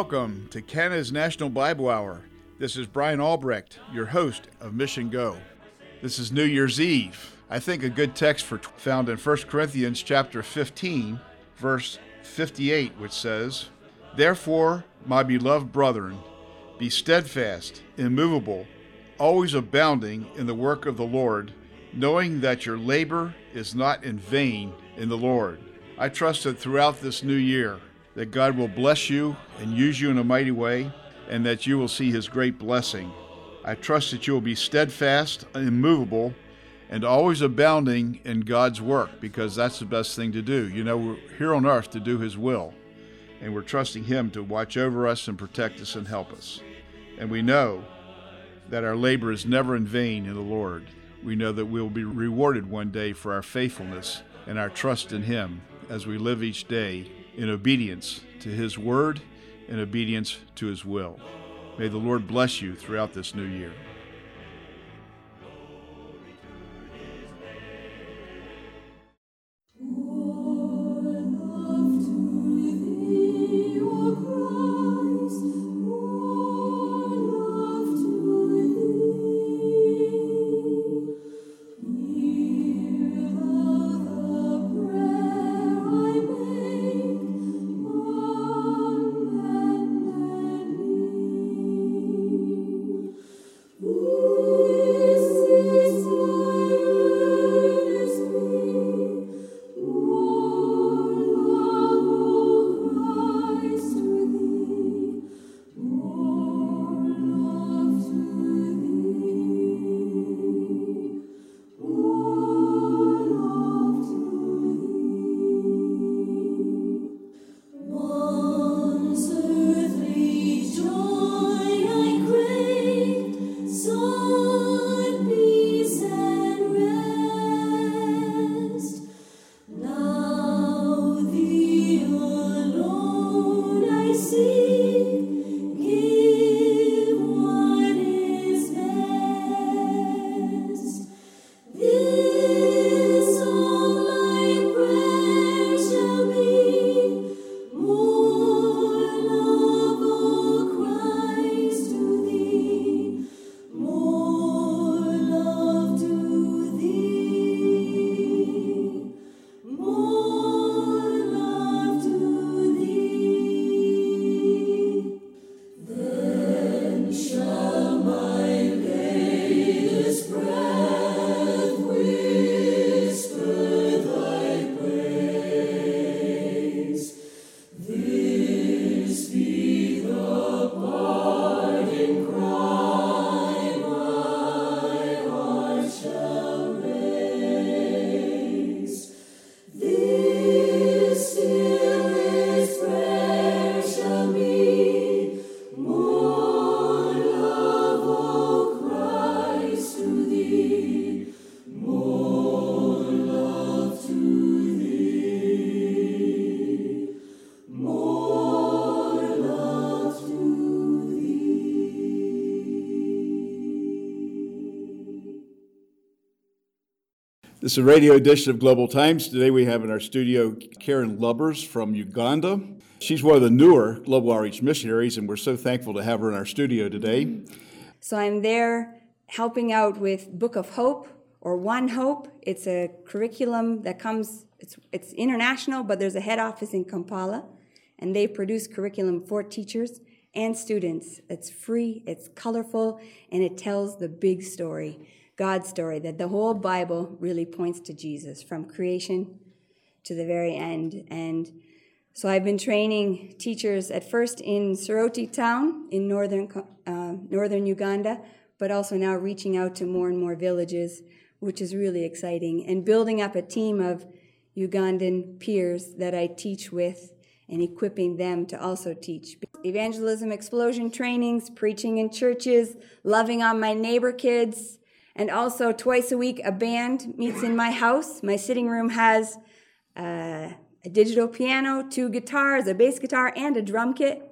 Welcome to Canada's National Bible Hour. This is Brian Albrecht, your host of Mission Go. This is New Year's Eve. I think a good text for found in 1 Corinthians chapter 15, verse 58, which says, Therefore, my beloved brethren, be steadfast, immovable, always abounding in the work of the Lord, knowing that your labor is not in vain in the Lord. I trust that throughout this new year, that God will bless you and use you in a mighty way, and that you will see his great blessing. I trust that you will be steadfast, immovable, and always abounding in God's work because that's the best thing to do. You know, we're here on earth to do his will, and we're trusting him to watch over us and protect us and help us. And we know that our labor is never in vain in the Lord. We know that we will be rewarded one day for our faithfulness and our trust in him as we live each day in obedience to his word and obedience to his will. May the Lord bless you throughout this new year. Is a radio edition of Global Times. Today we have in our studio Karen Lubbers from Uganda. She's one of the newer Global Outreach missionaries, and we're so thankful to have her in our studio today. So I'm there helping out with Book of Hope or One Hope. It's a curriculum that comes, it's, it's international, but there's a head office in Kampala, and they produce curriculum for teachers and students. It's free, it's colorful, and it tells the big story. God's story, that the whole Bible really points to Jesus from creation to the very end. And so I've been training teachers at first in Soroti town in northern, uh, northern Uganda, but also now reaching out to more and more villages, which is really exciting, and building up a team of Ugandan peers that I teach with and equipping them to also teach. Evangelism explosion trainings, preaching in churches, loving on my neighbor kids, and also, twice a week, a band meets in my house. My sitting room has uh, a digital piano, two guitars, a bass guitar, and a drum kit.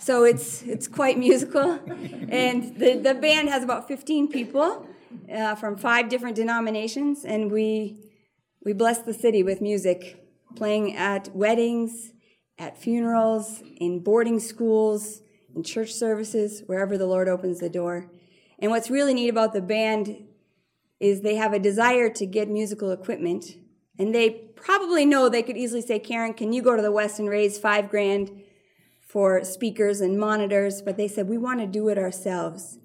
So it's, it's quite musical. And the, the band has about 15 people uh, from five different denominations, and we, we bless the city with music, playing at weddings at funerals, in boarding schools, in church services, wherever the Lord opens the door. And what's really neat about the band is they have a desire to get musical equipment. And they probably know they could easily say, Karen, can you go to the West and raise five grand for speakers and monitors? But they said, we want to do it ourselves.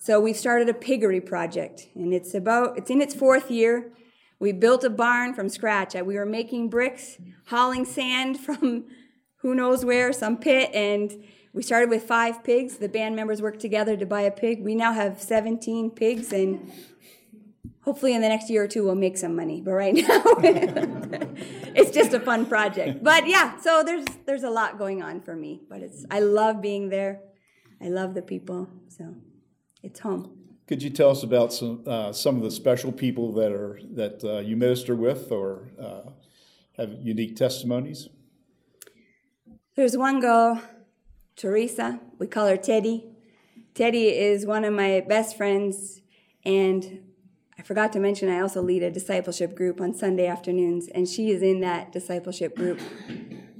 So we've started a piggery project, and it's about it's in its fourth year. We built a barn from scratch. We were making bricks, hauling sand from who knows where, some pit, and we started with five pigs. The band members worked together to buy a pig. We now have 17 pigs, and hopefully in the next year or two we'll make some money. But right now, it's just a fun project. But yeah, so there's there's a lot going on for me. But it's I love being there. I love the people. So it's home. Could you tell us about some uh, some of the special people that are that uh, you minister with, or uh, have unique testimonies? There's one girl, Teresa. We call her Teddy. Teddy is one of my best friends, and I forgot to mention I also lead a discipleship group on Sunday afternoons, and she is in that discipleship group.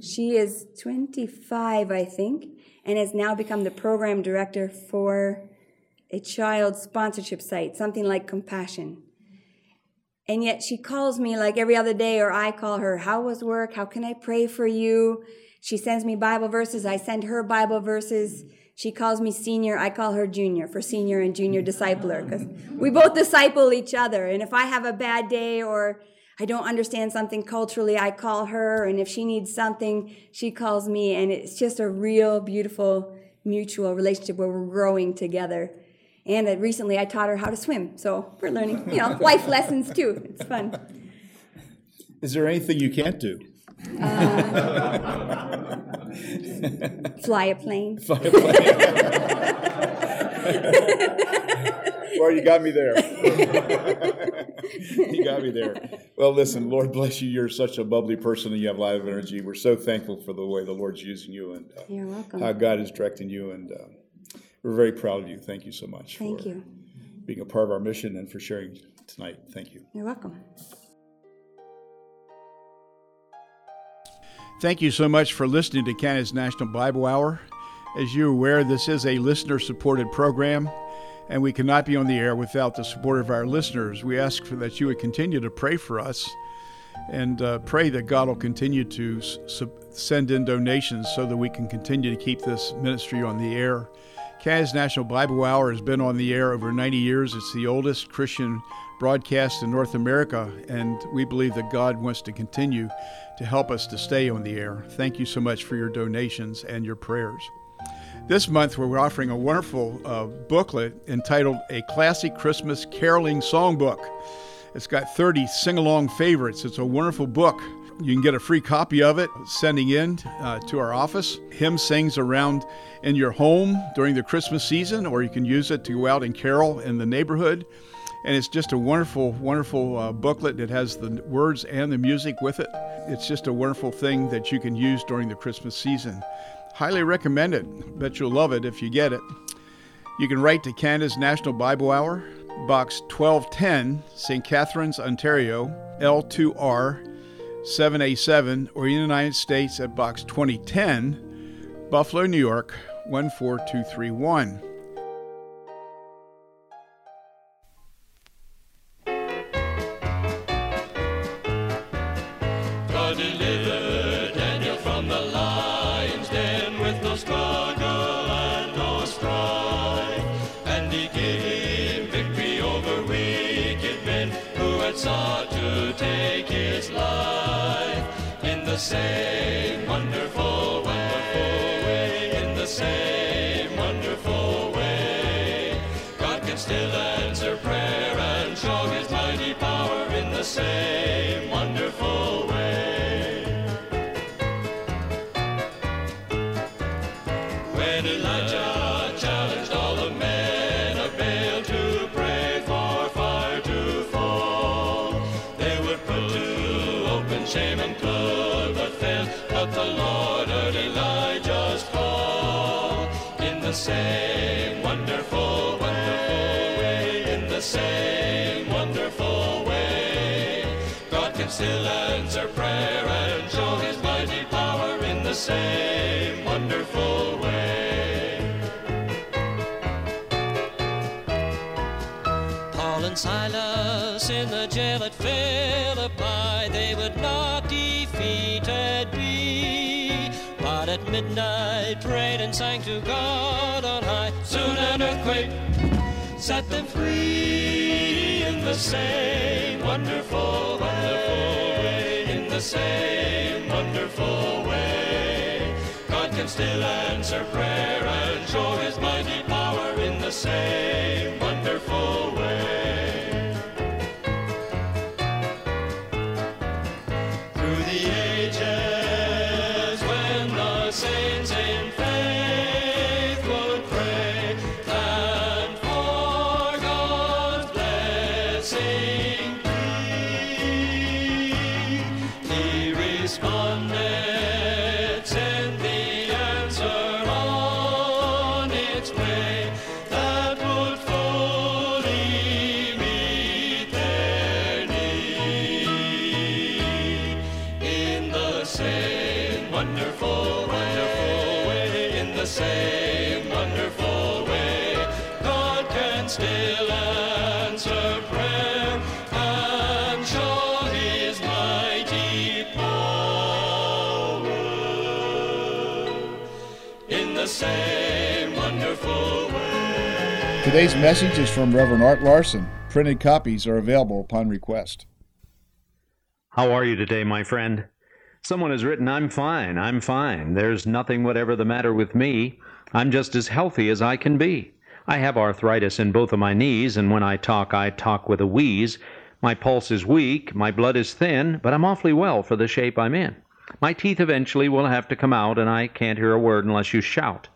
She is 25, I think, and has now become the program director for a child sponsorship site, something like Compassion. And yet she calls me like every other day, or I call her, How was work? How can I pray for you? She sends me Bible verses. I send her Bible verses. She calls me senior. I call her junior for senior and junior discipler because we both disciple each other. And if I have a bad day or I don't understand something culturally, I call her. And if she needs something, she calls me. And it's just a real beautiful mutual relationship where we're growing together. And recently I taught her how to swim. So we're learning, you know, life lessons too. It's fun. Is there anything you can't do? Uh, fly a plane. Fly a plane. well, you got me there. you got me there. Well, listen, Lord bless you. You're such a bubbly person and you have a lot of energy. We're so thankful for the way the Lord's using you and uh, You're welcome. how God is directing you. And uh, we're very proud of you. Thank you so much Thank you. being a part of our mission and for sharing tonight. Thank you. You're welcome. Thank you so much for listening to Canada's National Bible Hour. As you're aware, this is a listener supported program, and we cannot be on the air without the support of our listeners. We ask for that you would continue to pray for us and uh, pray that God will continue to send in donations so that we can continue to keep this ministry on the air. Canada's National Bible Hour has been on the air over 90 years. It's the oldest Christian broadcast in North America, and we believe that God wants to continue to help us to stay on the air. Thank you so much for your donations and your prayers. This month, we're offering a wonderful uh, booklet entitled A Classic Christmas Caroling Songbook. It's got 30 sing along favorites. It's a wonderful book. You can get a free copy of it sending in uh, to our office. Hymn sings around in your home during the Christmas season, or you can use it to go out and carol in the neighborhood. And it's just a wonderful, wonderful uh, booklet. It has the words and the music with it. It's just a wonderful thing that you can use during the Christmas season. Highly recommend it. Bet you'll love it if you get it. You can write to Canada's National Bible Hour, Box 1210, St. Catharines, Ontario, L2R 7A7, or in the United States at Box 2010, Buffalo, New York 14231. Same wonderful, wonderful way, in the same wonderful way. God can still answer prayer and show his mighty power in the same wonderful still answer prayer and show his mighty power in the same wonderful way. Paul and Silas in the jail at Philippi, they would not defeated be. But at midnight prayed and sang to God on high. Soon an earthquake set them free in the same wonderful, way. The same wonderful way. God can still answer prayer and show his mighty power in the same wonderful way. Today's message is from Reverend Art Larson. Printed copies are available upon request. How are you today, my friend? Someone has written, I'm fine, I'm fine. There's nothing whatever the matter with me. I'm just as healthy as I can be. I have arthritis in both of my knees, and when I talk, I talk with a wheeze. My pulse is weak, my blood is thin, but I'm awfully well for the shape I'm in. My teeth eventually will have to come out, and I can't hear a word unless you shout.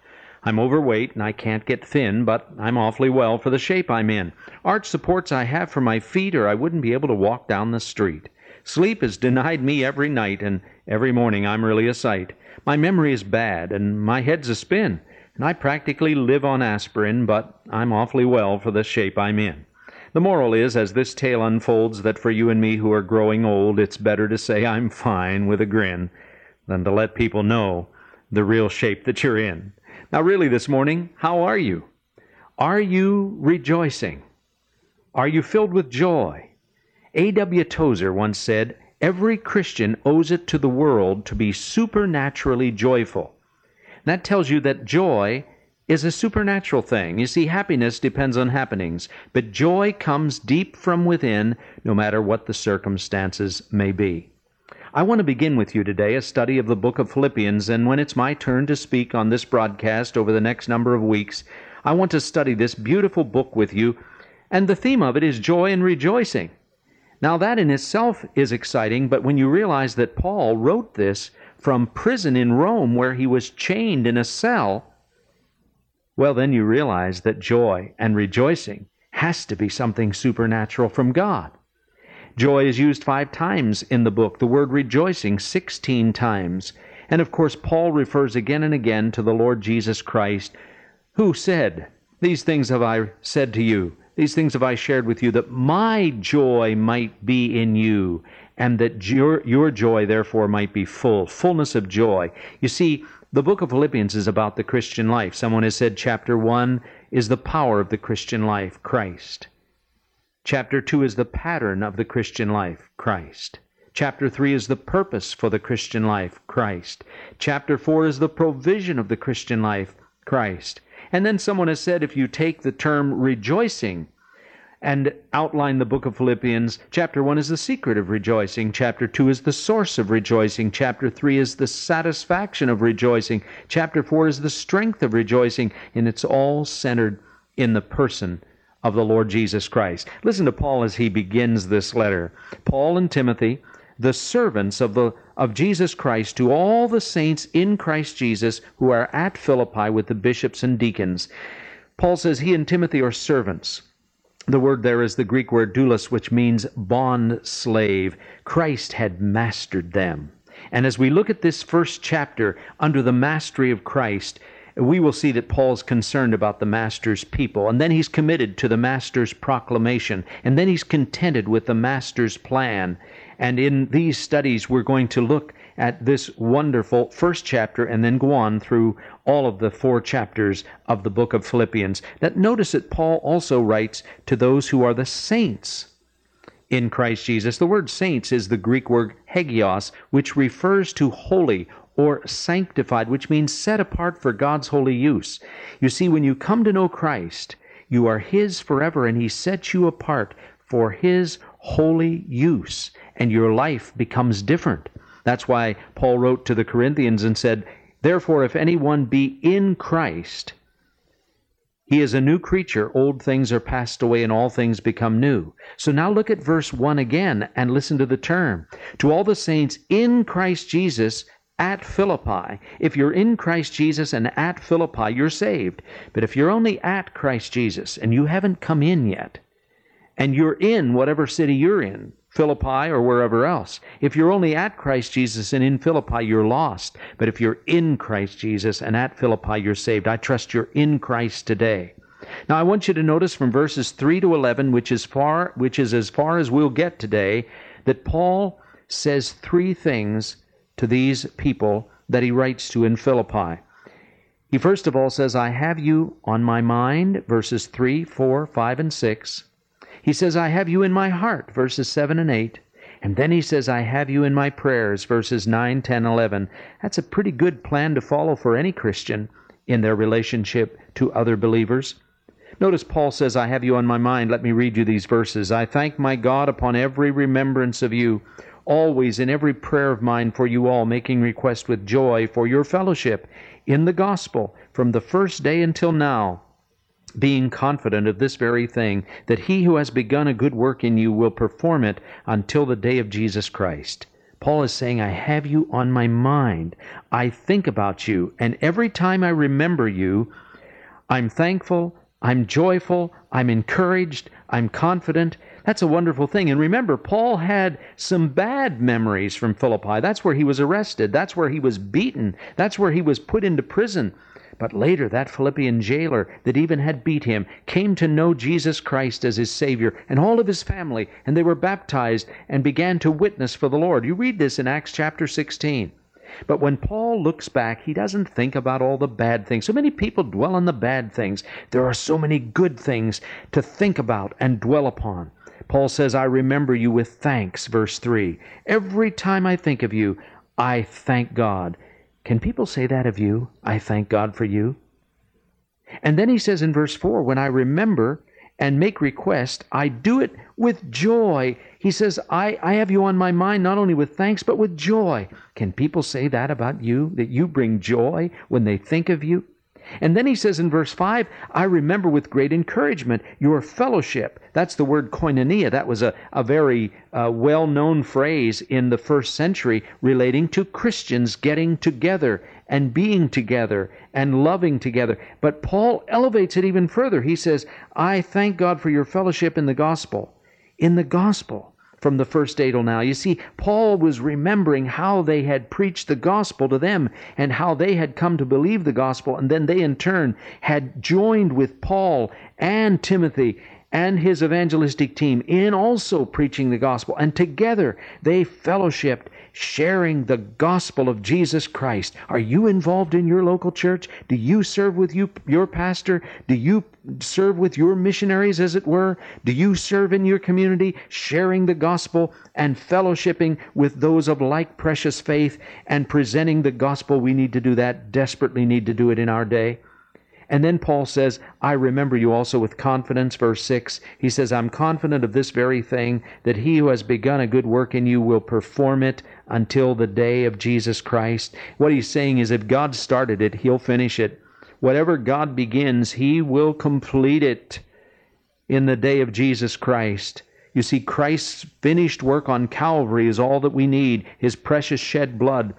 I'm overweight and I can't get thin, but I'm awfully well for the shape I'm in. Arch supports I have for my feet, or I wouldn't be able to walk down the street. Sleep is denied me every night, and every morning I'm really a sight. My memory is bad, and my head's a spin, and I practically live on aspirin, but I'm awfully well for the shape I'm in. The moral is, as this tale unfolds, that for you and me who are growing old, it's better to say I'm fine with a grin than to let people know the real shape that you're in. Now, really, this morning, how are you? Are you rejoicing? Are you filled with joy? A.W. Tozer once said, Every Christian owes it to the world to be supernaturally joyful. That tells you that joy is a supernatural thing. You see, happiness depends on happenings, but joy comes deep from within, no matter what the circumstances may be. I want to begin with you today a study of the book of Philippians, and when it's my turn to speak on this broadcast over the next number of weeks, I want to study this beautiful book with you, and the theme of it is joy and rejoicing. Now, that in itself is exciting, but when you realize that Paul wrote this from prison in Rome where he was chained in a cell, well, then you realize that joy and rejoicing has to be something supernatural from God. Joy is used five times in the book, the word rejoicing 16 times. And of course, Paul refers again and again to the Lord Jesus Christ, who said, These things have I said to you, these things have I shared with you, that my joy might be in you, and that your, your joy therefore might be full, fullness of joy. You see, the book of Philippians is about the Christian life. Someone has said chapter 1 is the power of the Christian life, Christ. Chapter 2 is the pattern of the Christian life, Christ. Chapter 3 is the purpose for the Christian life, Christ. Chapter 4 is the provision of the Christian life, Christ. And then someone has said if you take the term rejoicing and outline the book of Philippians, chapter 1 is the secret of rejoicing, chapter 2 is the source of rejoicing, chapter 3 is the satisfaction of rejoicing, chapter 4 is the strength of rejoicing, and it's all centered in the person of the Lord Jesus Christ. Listen to Paul as he begins this letter. Paul and Timothy, the servants of the of Jesus Christ to all the saints in Christ Jesus who are at Philippi with the bishops and deacons. Paul says he and Timothy are servants. The word there is the Greek word doulos, which means bond slave. Christ had mastered them. And as we look at this first chapter under the mastery of Christ, we will see that Paul's concerned about the master's people, and then he's committed to the master's proclamation, and then he's contented with the master's plan. And in these studies, we're going to look at this wonderful first chapter and then go on through all of the four chapters of the book of Philippians. That notice that Paul also writes to those who are the saints in Christ Jesus. The word saints is the Greek word hagios, which refers to holy or sanctified, which means set apart for God's holy use. You see, when you come to know Christ, you are His forever, and He sets you apart for His holy use, and your life becomes different. That's why Paul wrote to the Corinthians and said, Therefore, if anyone be in Christ, he is a new creature. Old things are passed away and all things become new. So now look at verse 1 again and listen to the term. To all the saints in Christ Jesus at Philippi. If you're in Christ Jesus and at Philippi, you're saved. But if you're only at Christ Jesus and you haven't come in yet, and you're in whatever city you're in, Philippi or wherever else, if you're only at Christ Jesus and in Philippi, you're lost. But if you're in Christ Jesus and at Philippi, you're saved. I trust you're in Christ today. Now I want you to notice from verses 3 to 11, which is far which is as far as we'll get today, that Paul says three things to these people that he writes to in Philippi. He first of all says, I have you on my mind, verses 3, 4, 5, and 6. He says, I have you in my heart, verses 7 and 8. And then he says, I have you in my prayers, verses 9, 10, 11. That's a pretty good plan to follow for any Christian in their relationship to other believers. Notice Paul says, I have you on my mind. Let me read you these verses. I thank my God upon every remembrance of you always in every prayer of mine for you all, making request with joy for your fellowship in the gospel from the first day until now, being confident of this very thing, that he who has begun a good work in you will perform it until the day of Jesus Christ. Paul is saying, I have you on my mind. I think about you, and every time I remember you, I'm thankful, I'm joyful, I'm encouraged, I'm confident, that's a wonderful thing. And remember, Paul had some bad memories from Philippi. That's where he was arrested. That's where he was beaten. That's where he was put into prison. But later, that Philippian jailer that even had beat him came to know Jesus Christ as his Savior and all of his family, and they were baptized and began to witness for the Lord. You read this in Acts chapter 16. But when Paul looks back, he doesn't think about all the bad things. So many people dwell on the bad things. There are so many good things to think about and dwell upon. Paul says, I remember you with thanks, verse 3. Every time I think of you, I thank God. Can people say that of you? I thank God for you. And then he says in verse 4, When I remember and make request, I do it with joy. He says, I, I have you on my mind not only with thanks, but with joy. Can people say that about you? That you bring joy when they think of you? And then he says in verse 5, I remember with great encouragement your fellowship. That's the word koinonia. That was a, a very uh, well known phrase in the first century relating to Christians getting together and being together and loving together. But Paul elevates it even further. He says, I thank God for your fellowship in the gospel. In the gospel from the first day till now. You see, Paul was remembering how they had preached the gospel to them and how they had come to believe the gospel, and then they in turn had joined with Paul and Timothy and his evangelistic team in also preaching the gospel. And together they fellowshipped sharing the gospel of Jesus Christ. Are you involved in your local church? Do you serve with you, your pastor? Do you serve with your missionaries, as it were? Do you serve in your community, sharing the gospel and fellowshipping with those of like precious faith and presenting the gospel? We need to do that, desperately need to do it in our day. And then Paul says, I remember you also with confidence. Verse 6, he says, I'm confident of this very thing, that he who has begun a good work in you will perform it until the day of Jesus Christ. What he's saying is, if God started it, he'll finish it. Whatever God begins, he will complete it in the day of Jesus Christ. You see, Christ's finished work on Calvary is all that we need. His precious shed blood,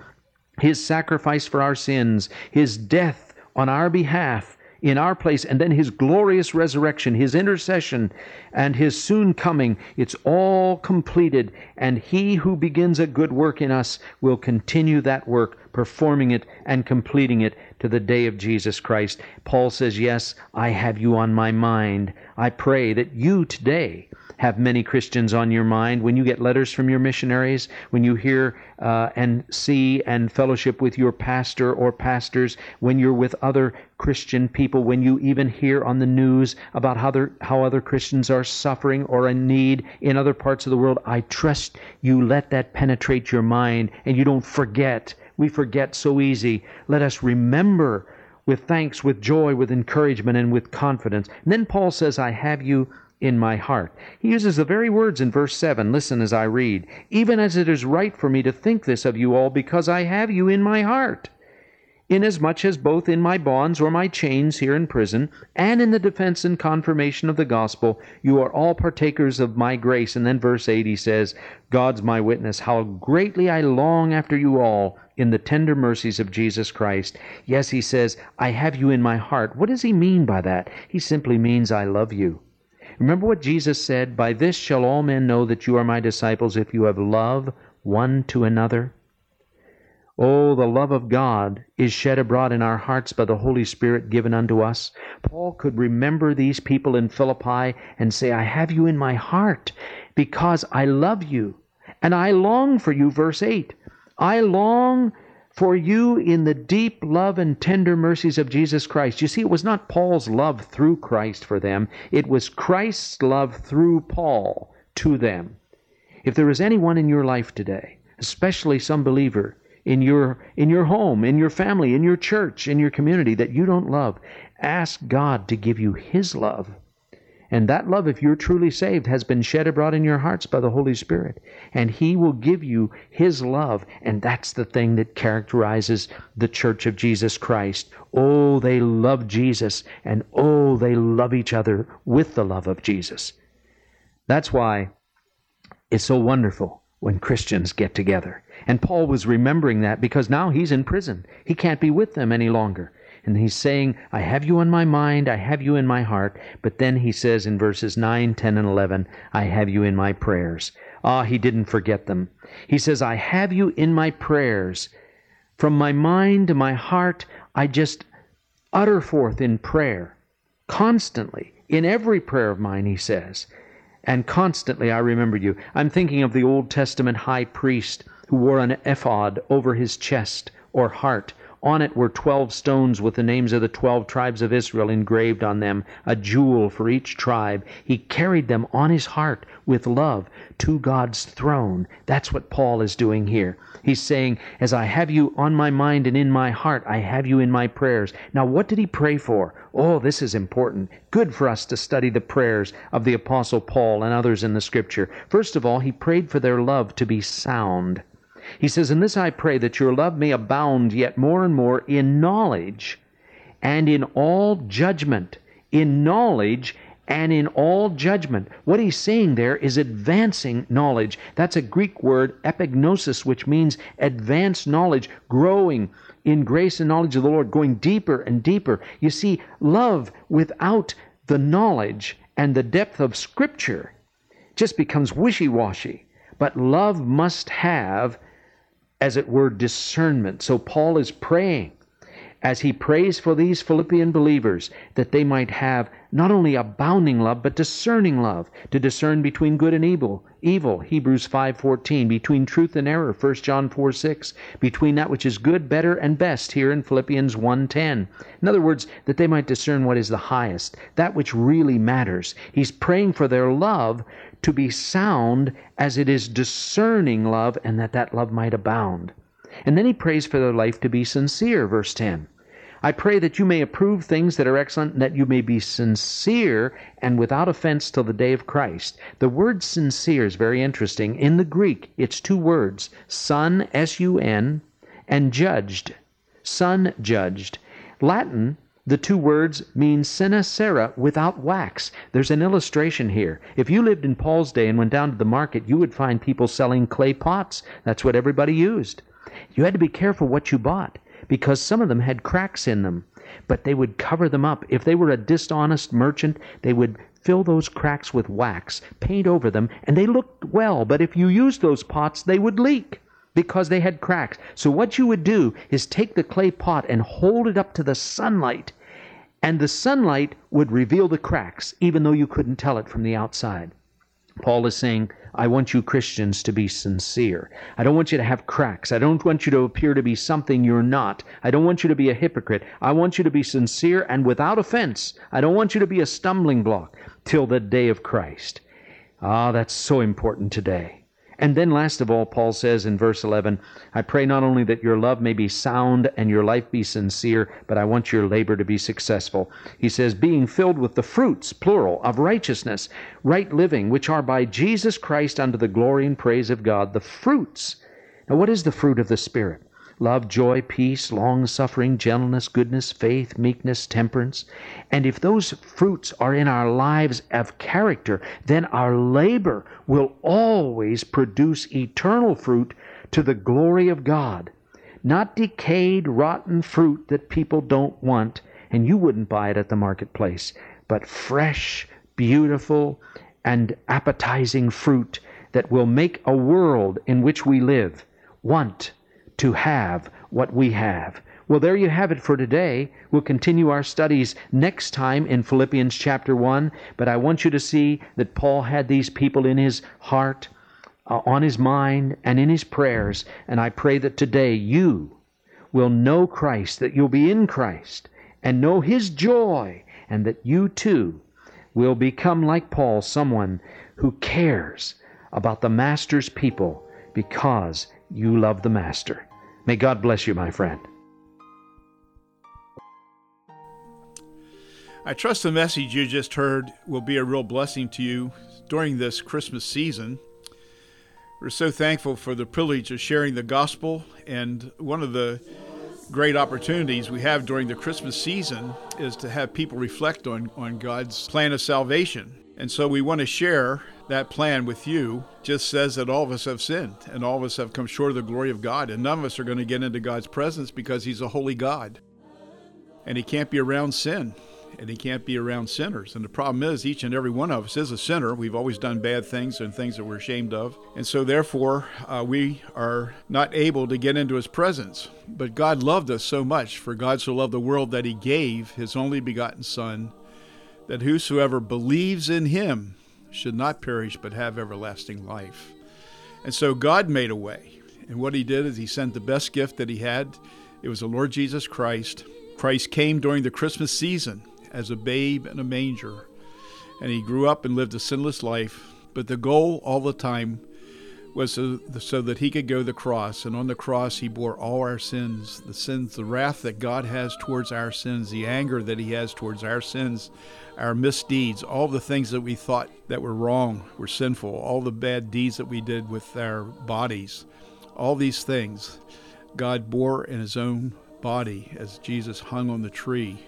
His sacrifice for our sins, His death on our behalf in our place, and then his glorious resurrection, his intercession, and his soon coming. It's all completed, and he who begins a good work in us will continue that work, performing it and completing it to the day of Jesus Christ. Paul says, Yes, I have you on my mind. I pray that you today have many Christians on your mind, when you get letters from your missionaries, when you hear uh, and see and fellowship with your pastor or pastors, when you're with other Christian people, when you even hear on the news about how, other, how other Christians are suffering or in need in other parts of the world, I trust you let that penetrate your mind and you don't forget. We forget so easy. Let us remember with thanks, with joy, with encouragement, and with confidence. And then Paul says, I have you in my heart. He uses the very words in verse 7. Listen as I read. Even as it is right for me to think this of you all, because I have you in my heart. Inasmuch as both in my bonds or my chains here in prison, and in the defense and confirmation of the gospel, you are all partakers of my grace. And then verse 8 he says, God's my witness, how greatly I long after you all in the tender mercies of Jesus Christ. Yes, he says, I have you in my heart. What does he mean by that? He simply means I love you. Remember what Jesus said, By this shall all men know that you are my disciples if you have love one to another. Oh, the love of God is shed abroad in our hearts by the Holy Spirit given unto us. Paul could remember these people in Philippi and say, I have you in my heart because I love you and I long for you. Verse 8 I long for you in the deep love and tender mercies of Jesus Christ. You see, it was not Paul's love through Christ for them, it was Christ's love through Paul to them. If there is anyone in your life today, especially some believer, in your in your home, in your family, in your church, in your community that you don't love, ask God to give you his love. And that love, if you're truly saved, has been shed abroad in your hearts by the Holy Spirit. And He will give you His love. And that's the thing that characterizes the Church of Jesus Christ. Oh, they love Jesus. And oh, they love each other with the love of Jesus. That's why it's so wonderful when Christians get together. And Paul was remembering that because now he's in prison. He can't be with them any longer. And he's saying, I have you in my mind, I have you in my heart. But then he says in verses 9, 10, and 11, I have you in my prayers. Ah, he didn't forget them. He says, I have you in my prayers. From my mind to my heart, I just utter forth in prayer, constantly, in every prayer of mine, he says. And constantly I remember you. I'm thinking of the Old Testament high priest who wore an ephod over his chest or heart on it were twelve stones with the names of the twelve tribes of Israel engraved on them, a jewel for each tribe. He carried them on his heart with love to God's throne. That's what Paul is doing here. He's saying, As I have you on my mind and in my heart, I have you in my prayers. Now, what did he pray for? Oh, this is important. Good for us to study the prayers of the Apostle Paul and others in the Scripture. First of all, he prayed for their love to be sound. He says, In this I pray that your love may abound yet more and more in knowledge and in all judgment. In knowledge and in all judgment. What he's saying there is advancing knowledge. That's a Greek word, epignosis, which means advanced knowledge, growing in grace and knowledge of the Lord, going deeper and deeper. You see, love without the knowledge and the depth of Scripture just becomes wishy washy. But love must have as it were, discernment. So Paul is praying as he prays for these Philippian believers that they might have not only abounding love but discerning love to discern between good and evil evil. Hebrews 5:14 between truth and error. 1 John 4:6 between that which is good better and best here in Philippians 1:10 in other words that they might discern what is the highest that which really matters. He's praying for their love to be sound as it is discerning love, and that that love might abound. And then he prays for their life to be sincere, verse 10. I pray that you may approve things that are excellent, and that you may be sincere and without offense till the day of Christ. The word sincere is very interesting. In the Greek, it's two words sun, S U N, and judged, sun judged. Latin the two words mean sine without wax. There's an illustration here. If you lived in Paul's day and went down to the market, you would find people selling clay pots. That's what everybody used. You had to be careful what you bought because some of them had cracks in them, but they would cover them up. If they were a dishonest merchant, they would fill those cracks with wax, paint over them, and they looked well, but if you used those pots, they would leak because they had cracks. So what you would do is take the clay pot and hold it up to the sunlight, and the sunlight would reveal the cracks, even though you couldn't tell it from the outside. Paul is saying, I want you Christians to be sincere. I don't want you to have cracks. I don't want you to appear to be something you're not. I don't want you to be a hypocrite. I want you to be sincere and without offense. I don't want you to be a stumbling block till the day of Christ. Ah, that's so important today. And then, last of all, Paul says in verse 11, I pray not only that your love may be sound and your life be sincere, but I want your labor to be successful. He says, being filled with the fruits, plural, of righteousness, right living, which are by Jesus Christ unto the glory and praise of God. The fruits. Now, what is the fruit of the Spirit? Love, joy, peace, long suffering, gentleness, goodness, faith, meekness, temperance. And if those fruits are in our lives of character, then our labor will always produce eternal fruit to the glory of God. Not decayed, rotten fruit that people don't want, and you wouldn't buy it at the marketplace, but fresh, beautiful, and appetizing fruit that will make a world in which we live want to have what we have. Well, there you have it for today. We'll continue our studies next time in Philippians chapter 1, but I want you to see that Paul had these people in his heart, uh, on his mind, and in his prayers, and I pray that today you will know Christ, that you'll be in Christ, and know his joy, and that you too will become like Paul, someone who cares about the Master's people because you love the Master. May God bless you, my friend. I trust the message you just heard will be a real blessing to you during this Christmas season. We're so thankful for the privilege of sharing the gospel, and one of the great opportunities we have during the Christmas season is to have people reflect on, on God's plan of salvation. And so we want to share that plan with you just says that all of us have sinned and all of us have come short of the glory of God, and none of us are going to get into God's presence because He's a holy God. And He can't be around sin, and He can't be around sinners. And the problem is, each and every one of us is a sinner. We've always done bad things and things that we're ashamed of. And so, therefore, uh, we are not able to get into His presence. But God loved us so much, for God so loved the world that He gave His only begotten Son, that whosoever believes in Him, should not perish but have everlasting life. And so God made a way. And what he did is he sent the best gift that he had. It was the Lord Jesus Christ. Christ came during the Christmas season as a babe in a manger. And he grew up and lived a sinless life. But the goal all the time was so, so, that he could go to the cross. And on the cross, he bore all our sins the sins, the wrath that God has towards our sins, the anger that he has towards our sins, our misdeeds, all the things that we thought that were wrong, were sinful, all the bad deeds that we did with our bodies, all these things. God bore in his own body as Jesus hung on the tree.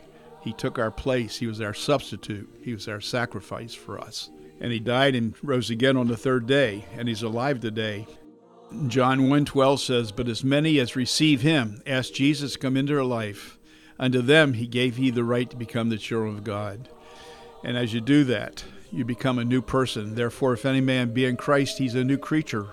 He took our place. He was our substitute. He was our sacrifice for us and he died and rose again on the third day, and he's alive today. John 1:12 says, "But as many as receive him, ask Jesus to come into their life, unto them he gave he the right to become the children of God." And as you do that, you become a new person. Therefore, if any man be in Christ, he's a new creature.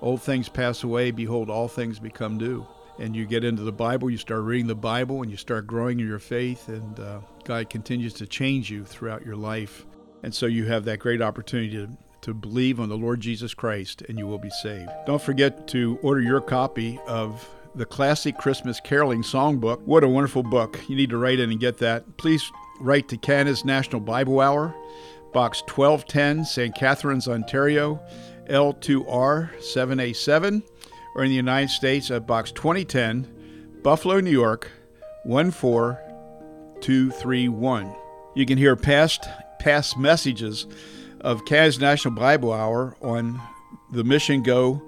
Old things pass away, behold, all things become new. And you get into the Bible, you start reading the Bible, and you start growing in your faith, and uh, God continues to change you throughout your life. And so you have that great opportunity to, to believe on the Lord Jesus Christ and you will be saved. Don't forget to order your copy of the Classic Christmas Caroling Songbook. What a wonderful book. You need to write in and get that. Please write to Canada's National Bible Hour, Box 1210, St. Catharines, Ontario, L2R 7A7, or in the United States at Box 2010, Buffalo, New York 14231. You can hear past past messages of Canada's National Bible Hour on the Mission Go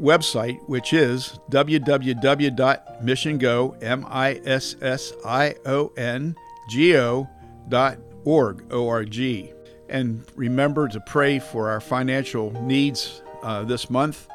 website, which is www.missiongo.org. O-R-G. And remember to pray for our financial needs uh, this month